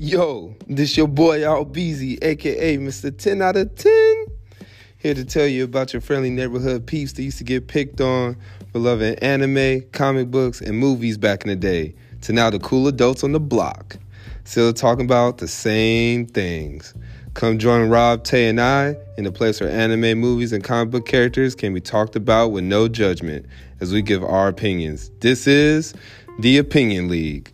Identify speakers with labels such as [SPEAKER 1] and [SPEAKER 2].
[SPEAKER 1] Yo, this your boy Al Beezy, aka Mr. 10 out of 10. Here to tell you about your friendly neighborhood peeps that used to get picked on for loving anime, comic books, and movies back in the day, to now the cool adults on the block. Still talking about the same things. Come join Rob, Tay, and I in a place where anime, movies, and comic book characters can be talked about with no judgment as we give our opinions. This is the Opinion League.